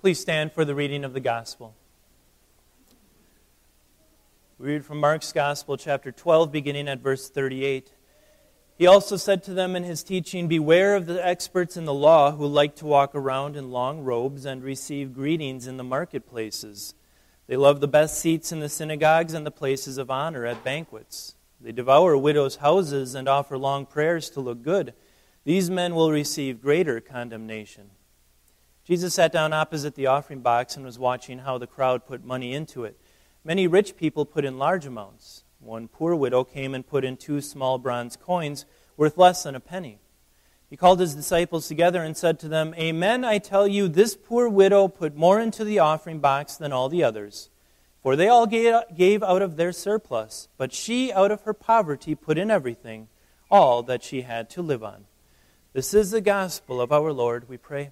Please stand for the reading of the gospel. We read from Mark's Gospel, chapter 12, beginning at verse 38. He also said to them in his teaching Beware of the experts in the law who like to walk around in long robes and receive greetings in the marketplaces. They love the best seats in the synagogues and the places of honor at banquets. They devour widows' houses and offer long prayers to look good. These men will receive greater condemnation. Jesus sat down opposite the offering box and was watching how the crowd put money into it. Many rich people put in large amounts. One poor widow came and put in two small bronze coins worth less than a penny. He called his disciples together and said to them, Amen, I tell you, this poor widow put more into the offering box than all the others. For they all gave out of their surplus, but she, out of her poverty, put in everything, all that she had to live on. This is the gospel of our Lord, we pray.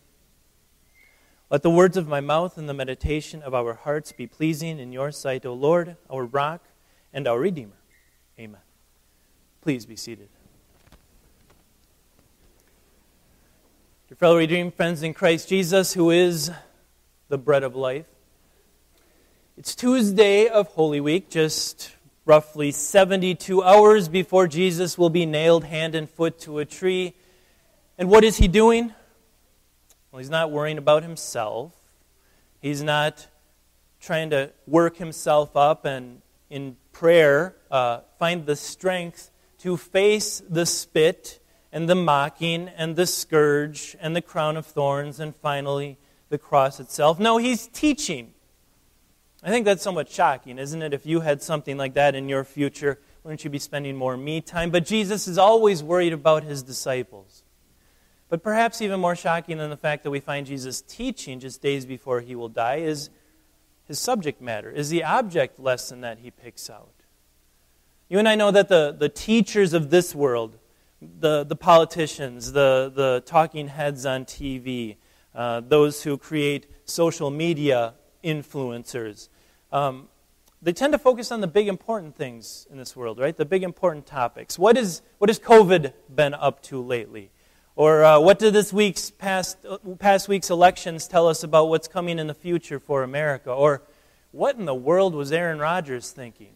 Let the words of my mouth and the meditation of our hearts be pleasing in your sight, O Lord, our rock and our Redeemer. Amen. Please be seated. Dear fellow redeemed friends in Christ Jesus, who is the bread of life, it's Tuesday of Holy Week, just roughly 72 hours before Jesus will be nailed hand and foot to a tree. And what is he doing? He's not worrying about himself. He's not trying to work himself up and in prayer uh, find the strength to face the spit and the mocking and the scourge and the crown of thorns and finally the cross itself. No, he's teaching. I think that's somewhat shocking, isn't it? If you had something like that in your future, wouldn't you be spending more me time? But Jesus is always worried about his disciples. But perhaps even more shocking than the fact that we find Jesus teaching just days before he will die is his subject matter, is the object lesson that he picks out. You and I know that the, the teachers of this world, the, the politicians, the, the talking heads on TV, uh, those who create social media influencers, um, they tend to focus on the big important things in this world, right? The big important topics. What, is, what has COVID been up to lately? Or uh, what did this week's past, past week's elections tell us about what's coming in the future for America? Or what in the world was Aaron Rodgers thinking?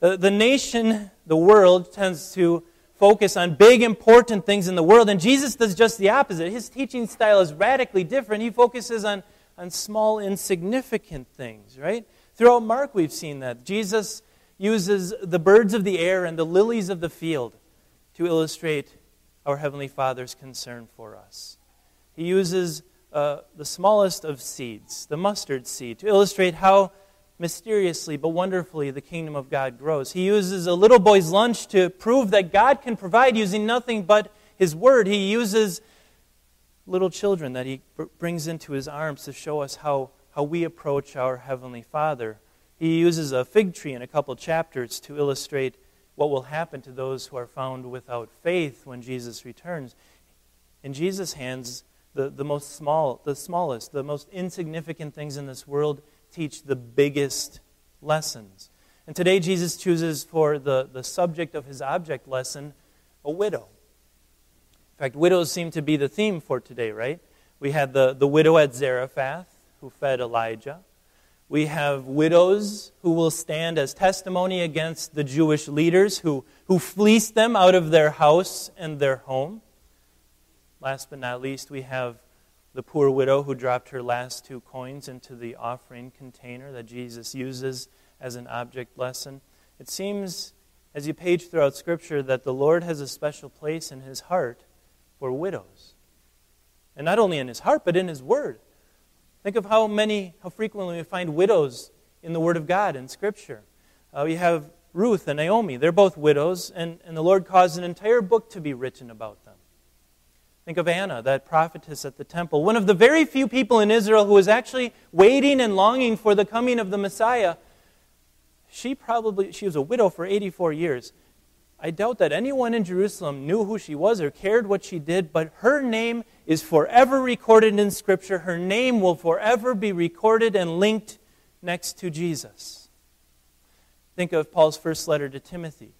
The, the nation, the world, tends to focus on big, important things in the world, and Jesus does just the opposite. His teaching style is radically different. He focuses on, on small, insignificant things, right? Throughout Mark, we've seen that. Jesus uses the birds of the air and the lilies of the field to illustrate our Heavenly Father's concern for us. He uses uh, the smallest of seeds, the mustard seed, to illustrate how mysteriously but wonderfully the kingdom of God grows. He uses a little boy's lunch to prove that God can provide using nothing but His Word. He uses little children that He brings into His arms to show us how how we approach our Heavenly Father. He uses a fig tree in a couple chapters to illustrate what will happen to those who are found without faith when Jesus returns. In Jesus' hands, the, the most small, the smallest, the most insignificant things in this world teach the biggest lessons. And today Jesus chooses for the, the subject of his object lesson a widow. In fact, widows seem to be the theme for today, right? We had the, the widow at Zarephath who fed Elijah. We have widows who will stand as testimony against the Jewish leaders who, who fleeced them out of their house and their home. Last but not least, we have the poor widow who dropped her last two coins into the offering container that Jesus uses as an object lesson. It seems, as you page throughout Scripture, that the Lord has a special place in his heart for widows. And not only in his heart, but in his word. Think of how many, how frequently we find widows in the Word of God in Scripture. Uh, we have Ruth and Naomi. They're both widows, and, and the Lord caused an entire book to be written about them. Think of Anna, that prophetess at the temple, one of the very few people in Israel who was actually waiting and longing for the coming of the Messiah. She probably she was a widow for 84 years. I doubt that anyone in Jerusalem knew who she was or cared what she did, but her name is forever recorded in Scripture. Her name will forever be recorded and linked next to Jesus. Think of Paul's first letter to Timothy,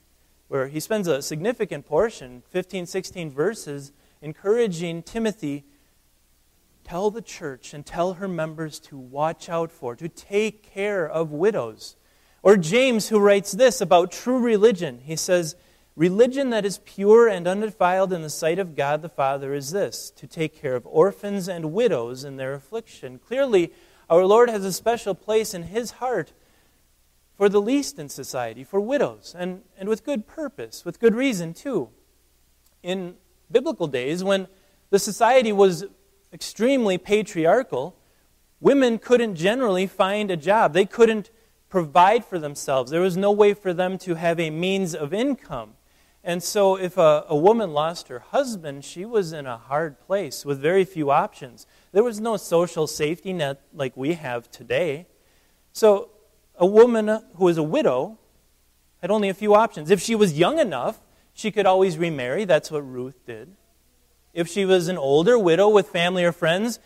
where he spends a significant portion, 15, 16 verses, encouraging Timothy, tell the church and tell her members to watch out for, to take care of widows. Or James, who writes this about true religion. He says, Religion that is pure and undefiled in the sight of God the Father is this to take care of orphans and widows in their affliction. Clearly, our Lord has a special place in his heart for the least in society, for widows, and, and with good purpose, with good reason, too. In biblical days, when the society was extremely patriarchal, women couldn't generally find a job. They couldn't provide for themselves. There was no way for them to have a means of income. And so, if a, a, woman lost her husband, she was in a hard place with very few options. There was no social safety net like we have today. So, a woman who was a widow had only a few options. If she was young enough, she could always remarry. That's what Ruth did. If she was an older widow with family or friends,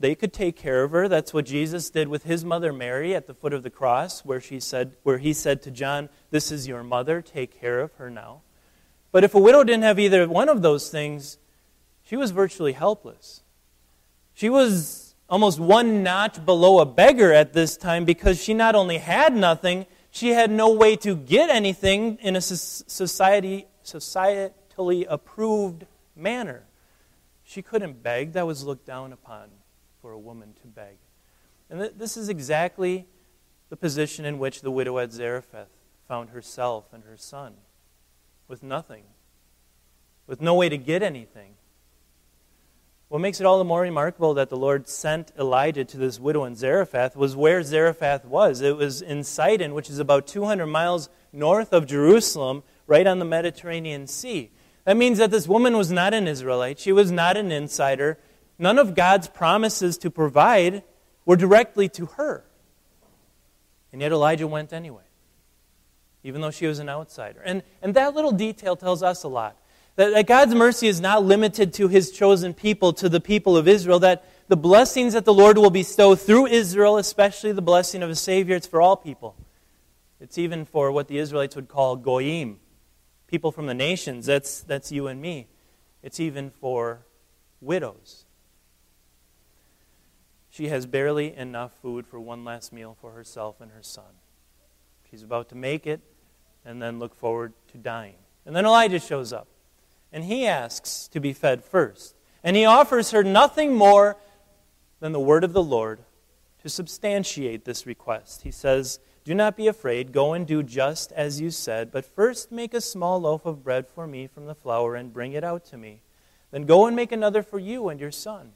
they could take care of her. That's what Jesus did with his mother Mary at the foot of the cross, where, she said, where he said to John, This is your mother, take care of her now. But if a widow didn't have either one of those things, she was virtually helpless. She was almost one notch below a beggar at this time because she not only had nothing, she had no way to get anything in a society, societally approved manner. She couldn't beg. That was looked down upon for a woman to beg. And th- this is exactly the position in which the widow at Zarephath found herself and her son with nothing, with no way to get anything. What makes it all the more remarkable that the Lord sent Elijah to this widow in Zarephath was where Zarephath was. It was in Sidon, which is about 200 miles north of Jerusalem, right on the Mediterranean Sea. That means that this woman was not an Israelite. She was not an insider. None of God's promises to provide were directly to her. And yet Elijah went anyway, even though she was an outsider. And, and that little detail tells us a lot. That, that God's mercy is not limited to his chosen people, to the people of Israel, that the blessings that the Lord will bestow through Israel, especially the blessing of a Savior, it's for all people. It's even for what the Israelites would call goyim, people from the nations. That's, that's you and me. It's even for widows. She has barely enough food for one last meal for herself and her son. She's about to make it and then look forward to dying. And then Elijah shows up, and he asks to be fed first. And he offers her nothing more than the word of the Lord to substantiate this request. He says, do not be afraid. Go and do just as you said. But first make a small loaf of bread for me from the flour and bring it out to me. Then go and make another for you and your son.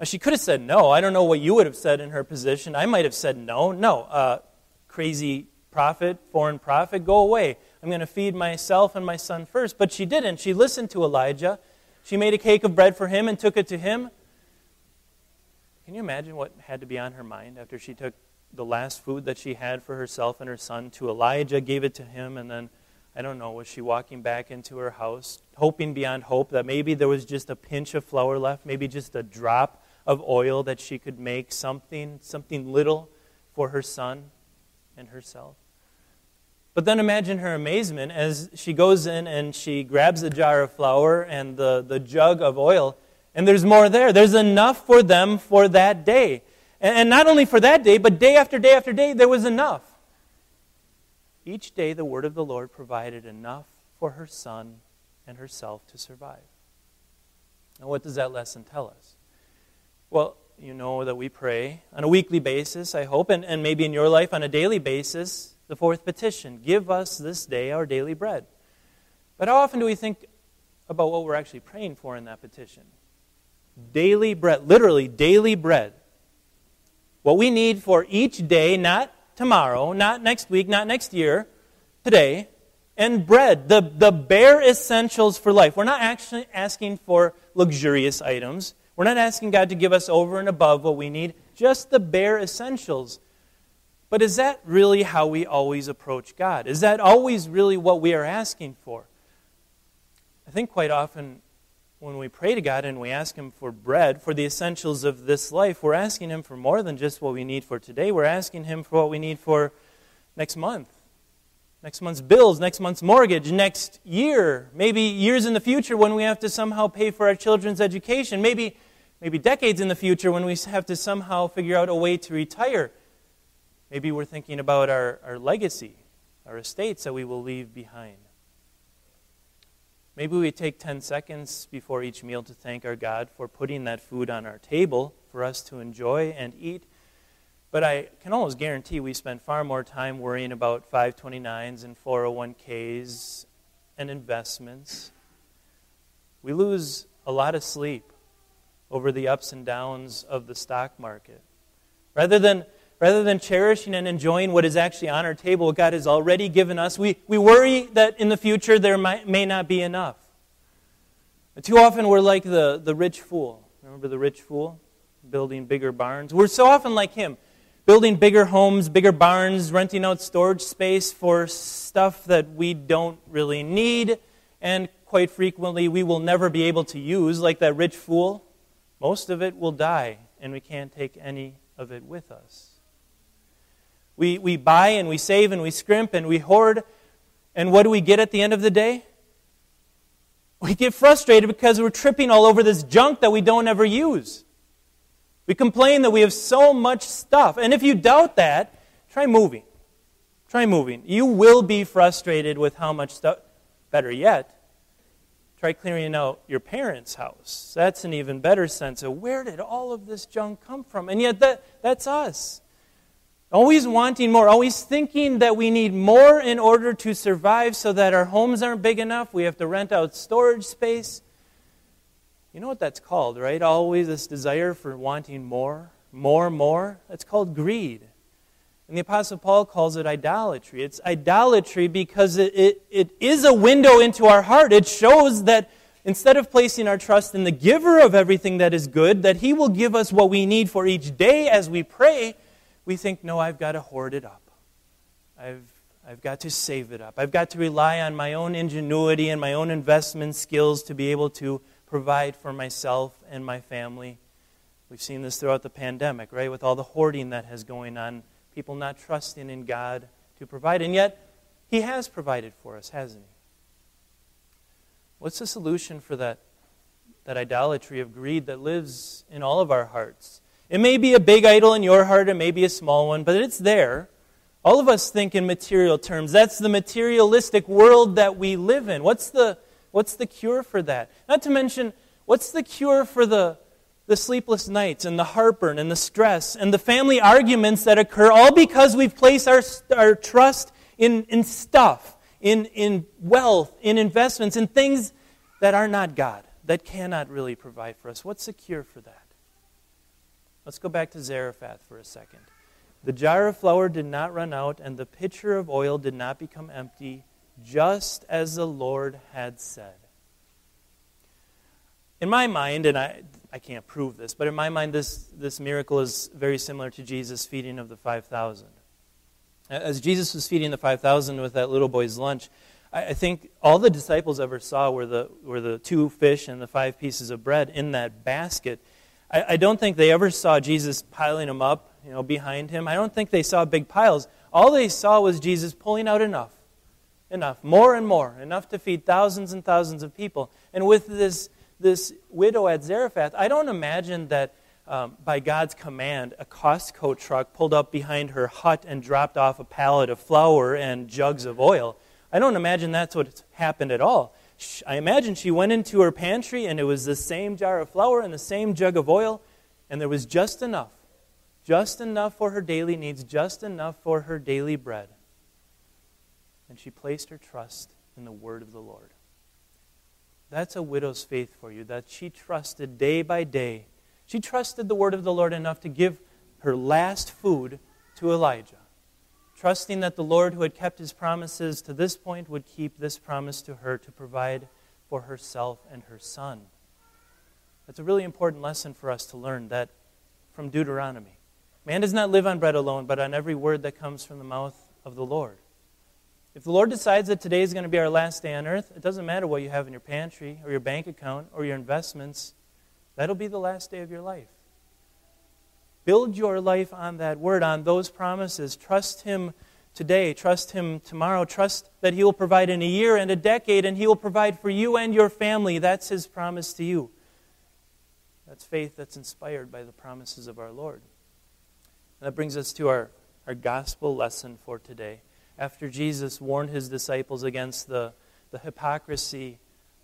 Now, she could have said no. I don't know what you would have said in her position. I might have said no. No, uh, crazy prophet, foreign prophet, go away. I'm going to feed myself and my son first. But she didn't. She listened to Elijah. She made a cake of bread for him and took it to him. Can you imagine what had to be on her mind after she took the last food that she had for herself and her son to Elijah, gave it to him, and then, I don't know, was she walking back into her house, hoping beyond hope that maybe there was just a pinch of flour left, maybe just a drop of oil that she could make something, something little for her son and herself? But then imagine her amazement as she goes in and she grabs the jar of flour and the, the jug of oil, and there's more there. There's enough for them for that day. And not only for that day, but day after day after day, there was enough. Each day, the word of the Lord provided enough for her son and herself to survive. Now, what does that lesson tell us? Well, you know that we pray on a weekly basis, I hope, and, and maybe in your life on a daily basis, the fourth petition Give us this day our daily bread. But how often do we think about what we're actually praying for in that petition? Daily bread, literally, daily bread. What we need for each day, not tomorrow, not next week, not next year, today, and bread, the, the bare essentials for life. We're not actually asking for luxurious items. We're not asking God to give us over and above what we need, just the bare essentials. But is that really how we always approach God? Is that always really what we are asking for? I think quite often when we pray to God and we ask Him for bread, for the essentials of this life, we're asking Him for more than just what we need for today. We're asking Him for what we need for next month, next month's bills, next month's mortgage, next year, maybe years in the future when we have to somehow pay for our children's education, maybe maybe decades in the future when we have to somehow figure out a way to retire. Maybe we're thinking about our, our legacy, our estates that we will leave behind. Maybe we take 10 seconds before each meal to thank our God for putting that food on our table for us to enjoy and eat. But I can almost guarantee we spend far more time worrying about 529s and 401ks and investments. We lose a lot of sleep over the ups and downs of the stock market. Rather than, rather than cherishing and enjoying what is actually on our table, what God has already given us, we, we worry that in the future there might, may not be enough. But too often we're like the, the rich fool. Remember the rich fool? Building bigger barns. We're so often like him, building bigger homes, bigger barns, renting out storage space for stuff that we don't really need, and quite frequently we will never be able to use, like that rich fool most of it will die, and we can't take any of it with us. We, we buy and we save and we scrimp and we hoard, and what do we get at the end of the day? We get frustrated because we're tripping all over this junk that we don't ever use. We complain that we have so much stuff. And if you doubt that, try moving. Try moving. You will be frustrated with how much stuff. Better yet, Try clearing out your parents' house. That's an even better sense of where did all of this junk come from? And yet, that, that's us. Always wanting more, always thinking that we need more in order to survive so that our homes aren't big enough. We have to rent out storage space. You know what that's called, right? Always this desire for wanting more, more, more. That's called greed. And the Apostle Paul calls it idolatry. It's idolatry because it, it, it is a window into our heart. It shows that instead of placing our trust in the giver of everything that is good, that he will give us what we need for each day as we pray, we think, no, I've got to hoard it up. I've, I've got to save it up. I've got to rely on my own ingenuity and my own investment skills to be able to provide for myself and my family. We've seen this throughout the pandemic, right? With all the hoarding that has going on people not trusting in God to provide. And yet, He has provided for us, hasn't He? What's the solution for that, that idolatry of greed that lives in all of our hearts? It may be a big idol in your heart, it may be a small one, but it's there. All of us think in material terms. That's the materialistic world that we live in. What's the, what's the cure for that? Not to mention, what's the cure for the, the sleepless nights and the heartburn and the stress and the family arguments that occur, all because we've placed our, our trust in, in stuff, in, in wealth, in investments, in things that are not God, that cannot really provide for us. What's the cure for that? Let's go back to Zarephath for a second. The jar of flour did not run out, and the pitcher of oil did not become empty, just as the Lord had said. In my mind, and I, I can't prove this, but in my mind, this, this miracle is very similar to Jesus' feeding of the 5,000. As Jesus was feeding the 5,000 with that little boy's lunch, I, I think all the disciples ever saw were the, were the two fish and the five pieces of bread in that basket. I, I don't think they ever saw Jesus piling them up you know, behind him. I don't think they saw big piles. All they saw was Jesus pulling out enough, enough, more and more, enough to feed thousands and thousands of people. And with this this widow at Zarephath, I don't imagine that um, by God's command, a Costco truck pulled up behind her hut and dropped off a pallet of flour and jugs of oil. I don't imagine that's what happened at all. I imagine she went into her pantry and it was the same jar of flour and the same jug of oil, and there was just enough. Just enough for her daily needs, just enough for her daily bread. And she placed her trust in the word of the Lord. That's a widow's faith for you, that she trusted day by day. She trusted the word of the Lord enough to give her last food to Elijah, trusting that the Lord, who had kept his promises to this point, would keep this promise to her to provide for herself and her son. That's a really important lesson for us to learn that from Deuteronomy. Man does not live on bread alone, but on every word that comes from the mouth of the Lord. If the Lord decides that today is going to be our last day on earth, it doesn't matter what you have in your pantry or your bank account or your investments. That'll be the last day of your life. Build your life on that word, on those promises. Trust Him today. Trust Him tomorrow. Trust that He will provide in a year and a decade, and He will provide for you and your family. That's His promise to you. That's faith that's inspired by the promises of our Lord. And that brings us to our, our gospel lesson for today. After Jesus warned his disciples against the, the hypocrisy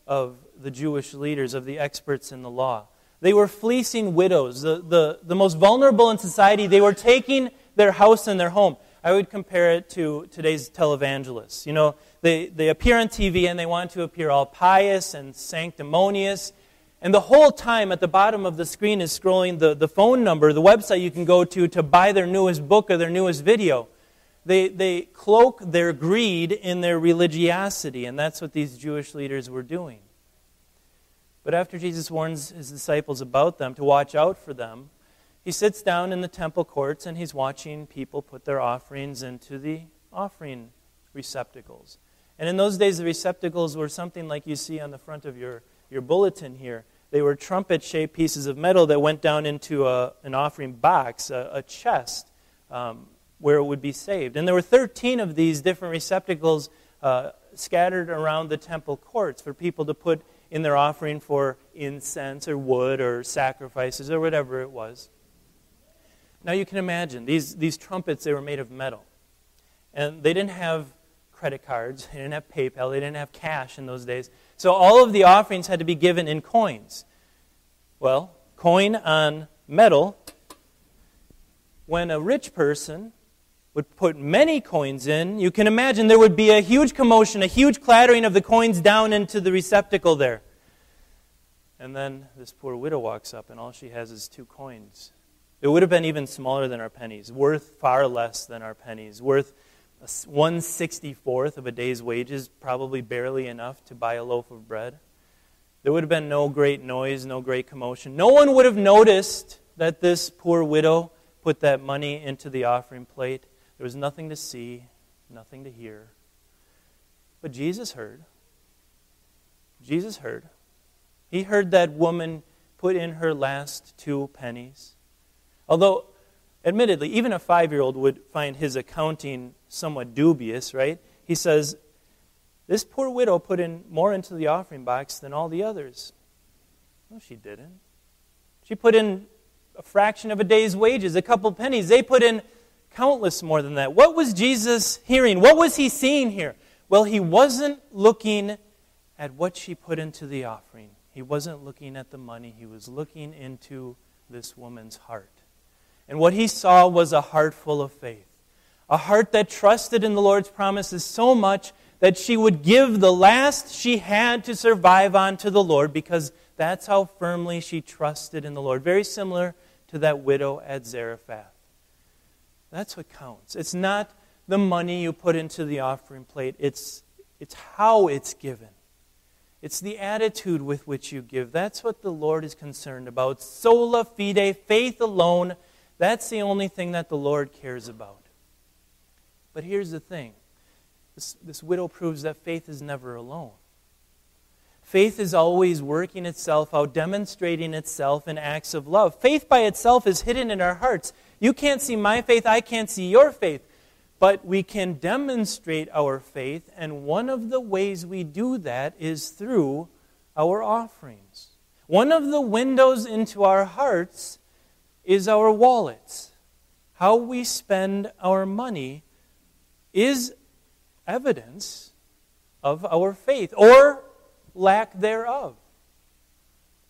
of the Jewish leaders, of the experts in the law, they were fleecing widows, the, the, the most vulnerable in society. They were taking their house and their home. I would compare it to today's televangelists. You know, they, they appear on TV and they want to appear all pious and sanctimonious. And the whole time at the bottom of the screen is scrolling the, the phone number, the website you can go to to buy their newest book or their newest video. They, they cloak their greed in their religiosity, and that's what these Jewish leaders were doing. But after Jesus warns his disciples about them to watch out for them, he sits down in the temple courts and he's watching people put their offerings into the offering receptacles. And in those days, the receptacles were something like you see on the front of your, your bulletin here. They were trumpet shaped pieces of metal that went down into a, an offering box, a, a chest, um, where it would be saved. And there were 13 of these different receptacles uh, scattered around the temple courts for people to put in their offering for incense or wood or sacrifices or whatever it was. Now you can imagine, these, these trumpets, they were made of metal. And they didn't have credit cards, they didn't have PayPal, they didn't have cash in those days. So all of the offerings had to be given in coins. Well, coin on metal, when a rich person would put many coins in, you can imagine there would be a huge commotion, a huge clattering of the coins down into the receptacle there. And then this poor widow walks up, and all she has is two coins. It would have been even smaller than our pennies, worth far less than our pennies, worth 164th of a day's wages, probably barely enough to buy a loaf of bread. There would have been no great noise, no great commotion. No one would have noticed that this poor widow put that money into the offering plate. There was nothing to see, nothing to hear. But Jesus heard. Jesus heard. He heard that woman put in her last two pennies. Although, admittedly, even a five year old would find his accounting somewhat dubious, right? He says, This poor widow put in more into the offering box than all the others. No, she didn't. She put in a fraction of a day's wages, a couple pennies. They put in countless more than that. What was Jesus hearing? What was he seeing here? Well, he wasn't looking at what she put into the offering. He wasn't looking at the money. He was looking into this woman's heart. And what he saw was a heart full of faith, a heart that trusted in the Lord's promises so much that she would give the last she had to survive on to the Lord because that's how firmly she trusted in the Lord. Very similar to that widow at Zarephath. That's what counts. It's not the money you put into the offering plate, it's, it's how it's given. It's the attitude with which you give. That's what the Lord is concerned about. Sola fide, faith alone that's the only thing that the Lord cares about. But here's the thing this, this widow proves that faith is never alone. Faith is always working itself out, demonstrating itself in acts of love. Faith by itself is hidden in our hearts. You can't see my faith, I can't see your faith. But we can demonstrate our faith, and one of the ways we do that is through our offerings. One of the windows into our hearts is our wallets. How we spend our money is evidence of our faith or lack thereof.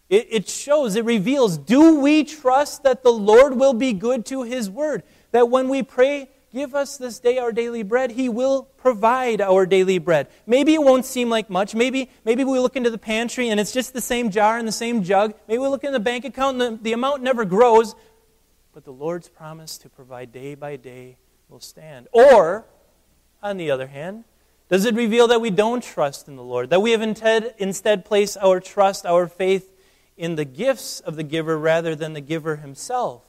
It, it, shows, it reveals do we trust that the Lord will be good to His word? That when we pray, give us this day our daily bread, He will provide our daily bread. Maybe it won't seem like much. Maybe, maybe we look into the pantry and it's just the same jar and the same jug. Maybe we look in the bank account and the, the amount never grows but the Lord's promise to provide day by day will stand. Or, on the other hand, does it reveal that we don't trust in the Lord? That we have instead, instead placed our trust, our faith in the gifts of the giver rather than the giver himself?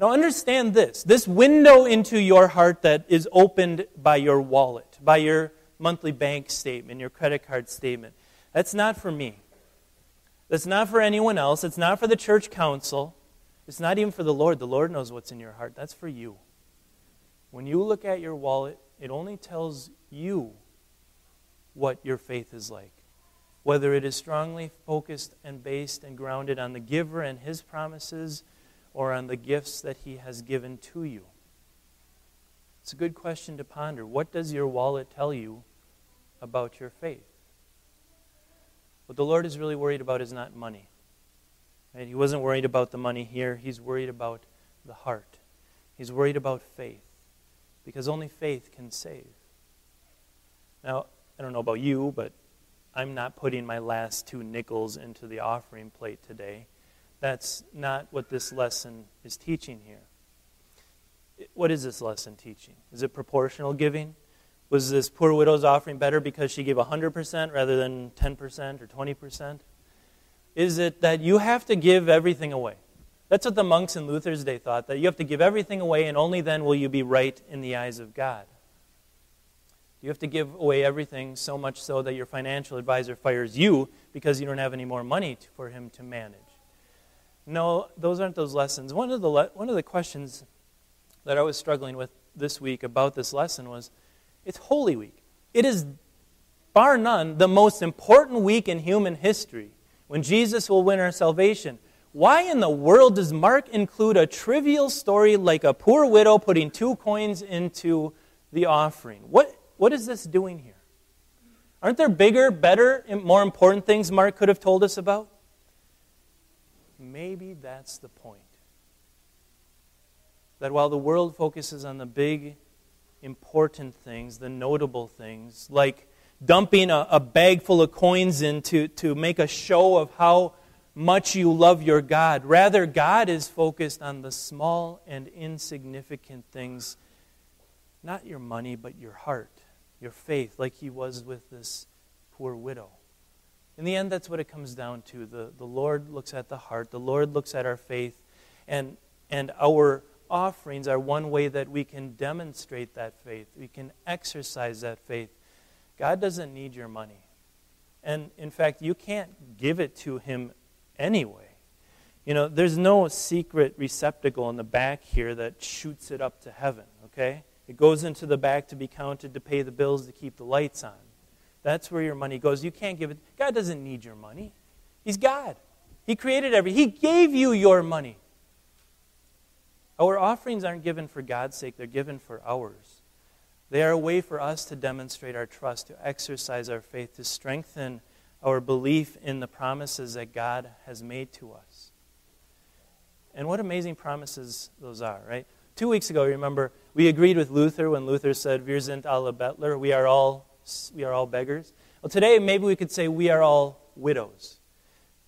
Now, understand this this window into your heart that is opened by your wallet, by your monthly bank statement, your credit card statement, that's not for me. That's not for anyone else. It's not for the church council. It's not even for the Lord. The Lord knows what's in your heart. That's for you. When you look at your wallet, it only tells you what your faith is like. whether it is strongly focused and based and grounded on the giver and his promises or on the gifts that he has given to you. It's a good question to ponder. What does your wallet tell you about your faith? What the Lord is really worried about is not money. Right? He wasn't worried about the money here, He's worried about the heart. He's worried about faith because only faith can save. Now, I don't know about you, but I'm not putting my last two nickels into the offering plate today. That's not what this lesson is teaching here. What is this lesson teaching? Is it proportional giving? Was this poor widow's offering better because she gave 100% rather than 10% or 20%? Is it that you have to give everything away? That's what the monks in Luther's day thought, that you have to give everything away and only then will you be right in the eyes of God. You have to give away everything so much so that your financial advisor fires you because you don't have any more money for him to manage. No, those aren't those lessons. One of the, le- one of the questions that I was struggling with this week about this lesson was it's Holy Week. It is, bar none, the most important week in human history when Jesus will win our salvation. Why in the world does Mark include a trivial story like a poor widow putting two coins into the offering? What, what is this doing here? Aren't there bigger, better, more important things Mark could have told us about? Maybe that's the point. That while the world focuses on the big, important things, the notable things, like dumping a, a bag full of coins in to, to make a show of how much you love your God. Rather, God is focused on the small and insignificant things, not your money, but your heart your faith, like he was with this poor widow. In the end, that's what it comes down to. The, the Lord looks at the heart, the Lord looks at our faith, and, and our offerings are one way that we can demonstrate that faith. We can exercise that faith. God doesn't need your money. And in fact, you can't give it to Him anyway. You know, there's no secret receptacle in the back here that shoots it up to heaven, okay? It goes into the back to be counted to pay the bills to keep the lights on. That's where your money goes. You can't give it. God doesn't need your money. He's God. He created every. He gave you your money. Our offerings aren't given for God's sake, they're given for ours. They are a way for us to demonstrate our trust, to exercise our faith, to strengthen our belief in the promises that God has made to us. And what amazing promises those are, right? Two weeks ago, remember, we agreed with Luther when Luther said, Wir sind alle Bettler, we are all, we are all beggars. Well, today, maybe we could say we are all widows.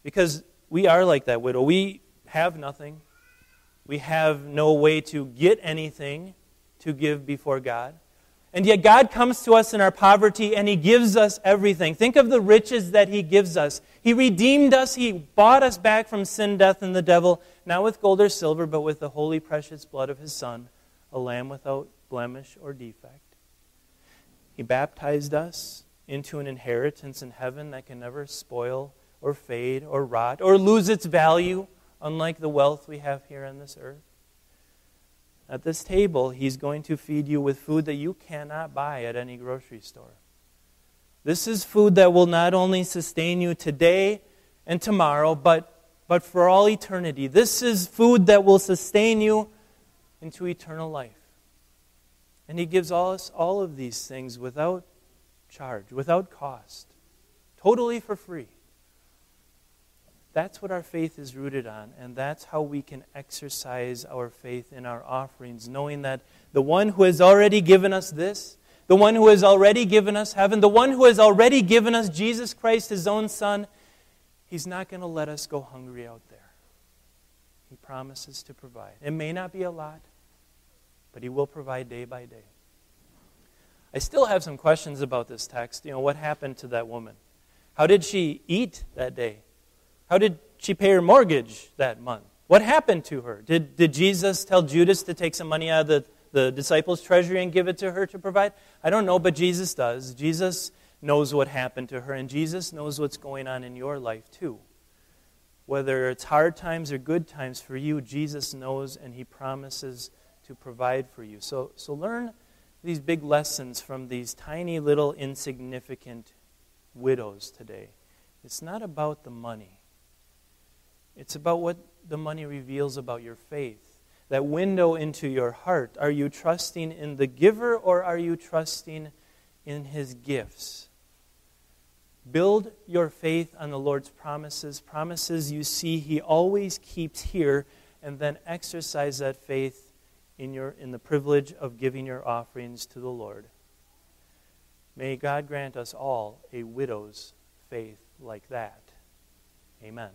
Because we are like that widow. We have nothing, we have no way to get anything to give before God. And yet, God comes to us in our poverty and He gives us everything. Think of the riches that He gives us. He redeemed us, He bought us back from sin, death, and the devil, not with gold or silver, but with the holy, precious blood of His Son, a lamb without blemish or defect. He baptized us into an inheritance in heaven that can never spoil or fade or rot or lose its value, unlike the wealth we have here on this earth. At this table, He's going to feed you with food that you cannot buy at any grocery store. This is food that will not only sustain you today and tomorrow, but, but for all eternity. This is food that will sustain you into eternal life. And He gives us all of these things without charge, without cost, totally for free. That's what our faith is rooted on, and that's how we can exercise our faith in our offerings, knowing that the one who has already given us this the one who has already given us heaven, the one who has already given us Jesus Christ, his own Son, he's not going to let us go hungry out there. He promises to provide. It may not be a lot, but he will provide day by day. I still have some questions about this text. You know, what happened to that woman? How did she eat that day? How did she pay her mortgage that month? What happened to her? Did, did Jesus tell Judas to take some money out of the the disciples' treasury and give it to her to provide? I don't know, but Jesus does. Jesus knows what happened to her, and Jesus knows what's going on in your life too. Whether it's hard times or good times for you, Jesus knows and He promises to provide for you. So, so learn these big lessons from these tiny little insignificant widows today. It's not about the money, it's about what the money reveals about your faith. That window into your heart. Are you trusting in the giver or are you trusting in his gifts? Build your faith on the Lord's promises, promises you see he always keeps here, and then exercise that faith in, your, in the privilege of giving your offerings to the Lord. May God grant us all a widow's faith like that. Amen.